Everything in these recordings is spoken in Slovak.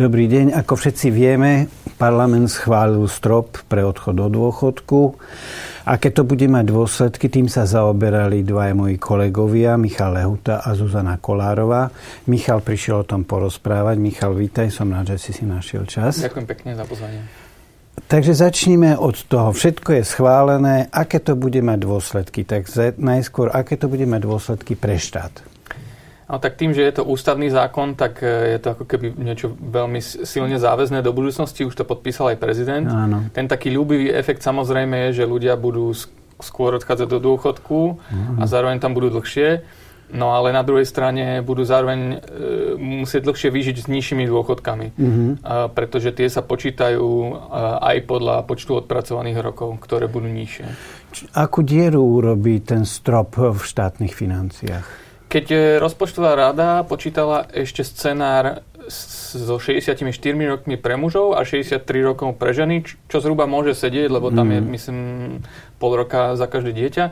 Dobrý deň. Ako všetci vieme, parlament schválil strop pre odchod do dôchodku. Aké to bude mať dôsledky, tým sa zaoberali dvaja moji kolegovia, Michal Lehuta a Zuzana Kolárová. Michal prišiel o tom porozprávať. Michal, vítaj, som rád, že si si našiel čas. Ďakujem pekne za pozvanie. Takže začníme od toho. Všetko je schválené. Aké to bude mať dôsledky? Tak najskôr, aké to bude mať dôsledky pre štát? No tak tým, že je to ústavný zákon, tak e, je to ako keby niečo veľmi silne záväzné do budúcnosti. Už to podpísal aj prezident. Áno. Ten taký ľúbivý efekt samozrejme je, že ľudia budú skôr odchádzať do dôchodku uh-huh. a zároveň tam budú dlhšie. No ale na druhej strane budú zároveň e, musieť dlhšie vyžiť s nižšími dôchodkami, uh-huh. a, pretože tie sa počítajú a, aj podľa počtu odpracovaných rokov, ktoré budú nižšie. Akú dieru urobí ten strop v štátnych financiách? Keď e, rozpočtová rada počítala ešte scenár so 64 rokmi pre mužov a 63 rokov pre ženy, čo zhruba môže sedieť, lebo tam mm. je, mhm. myslím, pol roka za každé dieťa,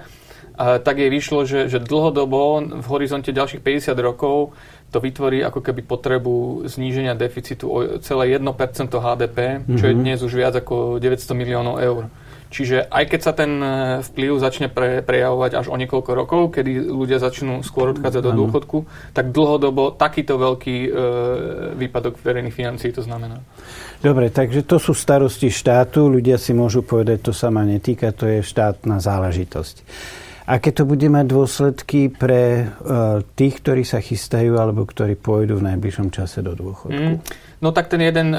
a tak jej vyšlo, že, že dlhodobo v horizonte ďalších 50 rokov to vytvorí ako keby potrebu zníženia deficitu o celé 1% HDP, čo mm-hmm. je mhm. dnes už viac ako 900 miliónov eur. Čiže aj keď sa ten e, vplyv začne pre, prejavovať až o niekoľko rokov, kedy ľudia začnú skôr odchádzať do dôchodku, tak dlhodobo takýto veľký e, výpadok verejných financií to znamená. Dobre, takže to sú starosti štátu. Ľudia si môžu povedať, to sa ma netýka, to je štátna záležitosť. Aké to bude mať dôsledky pre uh, tých, ktorí sa chystajú alebo ktorí pôjdu v najbližšom čase do dôchodku? Mm. No tak ten jeden e,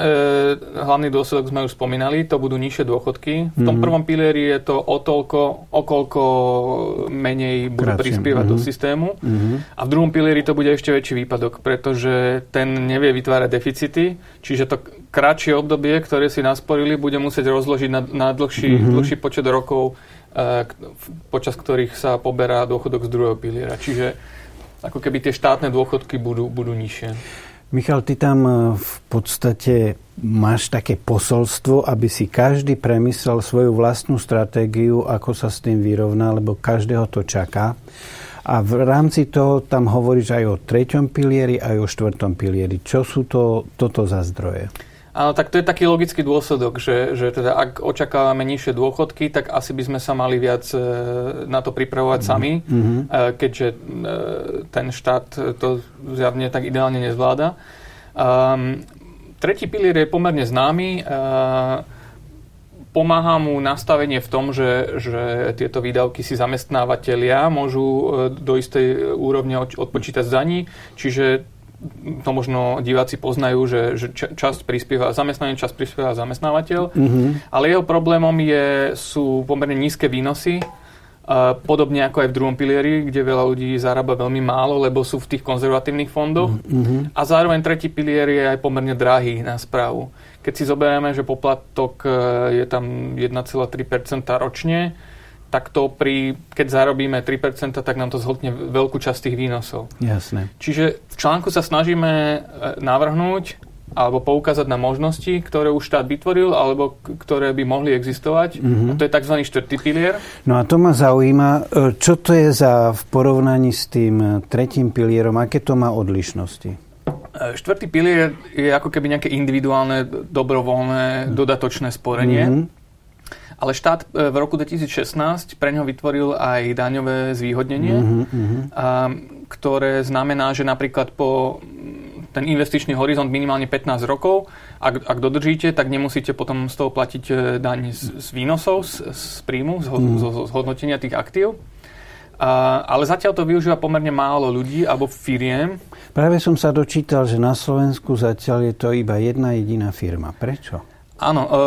hlavný dôsledok sme už spomínali, to budú nižšie dôchodky. V tom mm-hmm. prvom pilieri je to o toľko, okolko menej budú Kratšie. prispievať mm-hmm. do systému. Mm-hmm. A v druhom pilieri to bude ešte väčší výpadok, pretože ten nevie vytvárať deficity, čiže to kratšie obdobie, ktoré si nasporili, bude musieť rozložiť na, na dlhší, mm-hmm. dlhší počet rokov, počas ktorých sa poberá dôchodok z druhého piliera. Čiže ako keby tie štátne dôchodky budú, budú nižšie. Michal, ty tam e, v podstate máš také posolstvo, aby si každý premyslel svoju vlastnú stratégiu, ako sa s tým vyrovná, lebo každého to čaká. A v rámci toho tam hovoríš aj o treťom pilieri, aj o štvrtom pilieri. Čo sú to, toto za zdroje? Áno, tak to je taký logický dôsledok, že, že teda ak očakávame nižšie dôchodky, tak asi by sme sa mali viac e, na to pripravovať sami, mm-hmm. keďže e, ten štát to zjavne tak ideálne nezvláda. Um, tretí pilier je pomerne známy. Uh, pomáha mu nastavenie v tom, že, že tieto výdavky si zamestnávateľia môžu do istej úrovne odpočítať za ní, čiže to možno diváci poznajú, že, že časť prispieva zamestnanie, časť prispieva zamestnávateľ, mm-hmm. ale jeho problémom je, sú pomerne nízke výnosy, podobne ako aj v druhom pilieri, kde veľa ľudí zarába veľmi málo, lebo sú v tých konzervatívnych fondoch. Mm-hmm. A zároveň tretí pilier je aj pomerne drahý na správu. Keď si zoberieme, že poplatok je tam 1,3% ročne, tak to pri, keď zarobíme 3%, tak nám to zhodne veľkú časť tých výnosov. Jasné. Čiže v článku sa snažíme e, navrhnúť alebo poukázať na možnosti, ktoré už štát vytvoril, alebo ktoré by mohli existovať. Mm-hmm. A to je tzv. štvrtý pilier. No a to ma zaujíma, e, čo to je za v porovnaní s tým e, tretím pilierom, aké to má odlišnosti? Štvrtý pilier je ako keby nejaké individuálne, dobrovoľné, dodatočné sporenie. Mm-hmm ale štát e, v roku 2016 pre ňo vytvoril aj daňové zvýhodnenie, mm-hmm. a, ktoré znamená, že napríklad po ten investičný horizont minimálne 15 rokov, ak, ak dodržíte, tak nemusíte potom z toho platiť e, daň z, z výnosov, z, z príjmu, z, mm. z, z hodnotenia tých aktív. A, ale zatiaľ to využíva pomerne málo ľudí alebo firiem. Práve som sa dočítal, že na Slovensku zatiaľ je to iba jedna jediná firma. Prečo? Áno, e,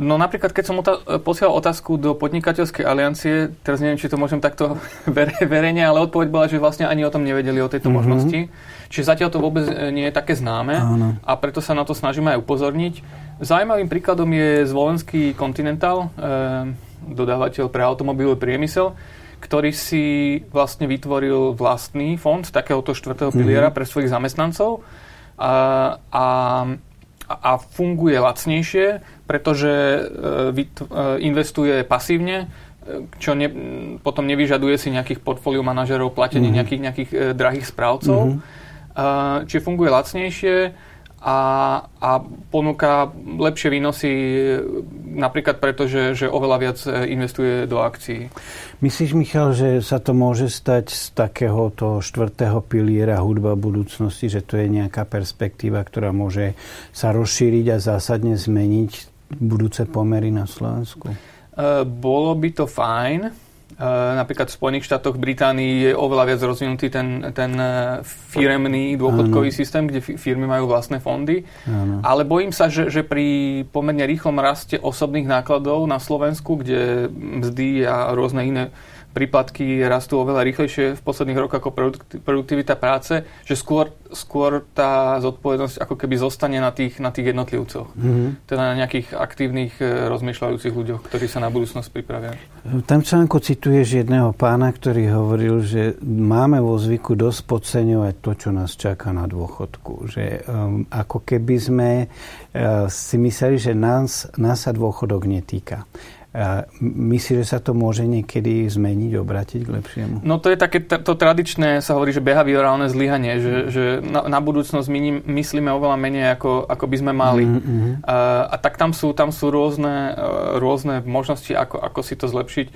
no napríklad, keď som otá- posielal otázku do podnikateľskej aliancie, teraz neviem, či to môžem takto verejne, ale odpoveď bola, že vlastne ani o tom nevedeli, o tejto mm-hmm. možnosti. Čiže zatiaľ to vôbec e, nie je také známe Áno. a preto sa na to snažíme aj upozorniť. Zaujímavým príkladom je zvolenský Continental, e, dodávateľ pre automobilový priemysel, ktorý si vlastne vytvoril vlastný fond takéhoto štvrtého piliera mm-hmm. pre svojich zamestnancov a, a a funguje lacnejšie, pretože e, e, investuje pasívne, e, čo ne, potom nevyžaduje si nejakých portfóliu manažerov, platenie mm-hmm. nejakých, nejakých drahých správcov. Mm-hmm. Čiže funguje lacnejšie a, a ponúka lepšie výnosy napríklad preto, že, že oveľa viac investuje do akcií. Myslíš, Michal, že sa to môže stať z takéhoto štvrtého piliera hudba budúcnosti, že to je nejaká perspektíva, ktorá môže sa rozšíriť a zásadne zmeniť budúce pomery na Slovensku? Uh, bolo by to fajn. Uh, napríklad v Spojených štátoch Británii je oveľa viac rozvinutý ten, ten e, firemný dôchodkový ano. systém, kde firmy majú vlastné fondy. Ano. Ale bojím sa, že, že pri pomerne rýchlom raste osobných nákladov na Slovensku, kde mzdy a rôzne iné príplatky rastú oveľa rýchlejšie v posledných rokoch ako produktivita práce, že skôr, skôr tá zodpovednosť ako keby zostane na tých, na tých jednotlivcoch. Mm-hmm. Teda na nejakých aktívnych e, rozmýšľajúcich ľuďoch, ktorí sa na budúcnosť pripravia. Tam článku cituješ jedného pána, ktorý hovoril, že máme vo zvyku dosť podceňovať to, čo nás čaká na dôchodku. Že um, ako keby sme uh, si mysleli, že nás, nás sa dôchodok netýka. Myslíš, že sa to môže niekedy zmeniť, obratiť k lepšiemu? No to je také to tradičné, sa hovorí, že behaviorálne zlyhanie, že, že na, na budúcnosť my myslíme oveľa menej, ako, ako by sme mali. Mm-hmm. A, a tak tam sú, tam sú rôzne, e, rôzne možnosti, ako, ako si to zlepšiť. E,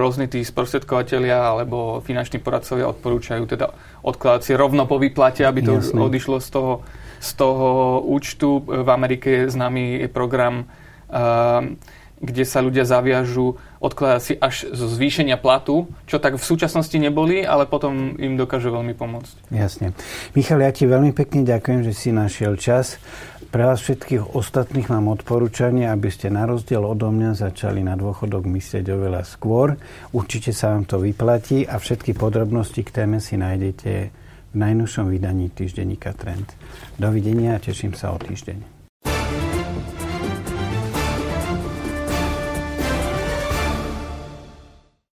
rôzni tí sprostredkovateľia alebo finanční poradcovia odporúčajú teda odkladať si rovno po výplate, aby to Jasne. odišlo z toho, z toho účtu. V Amerike je známy program uh, kde sa ľudia zaviažú odkladať si až zo zvýšenia platu, čo tak v súčasnosti neboli, ale potom im dokáže veľmi pomôcť. Jasne. Michal, ja ti veľmi pekne ďakujem, že si našiel čas. Pre vás všetkých ostatných mám odporúčanie, aby ste na rozdiel odo mňa začali na dôchodok myslieť oveľa skôr. Určite sa vám to vyplatí a všetky podrobnosti k téme si nájdete v najnovšom vydaní týždenníka Trend. Dovidenia a teším sa o týždeň.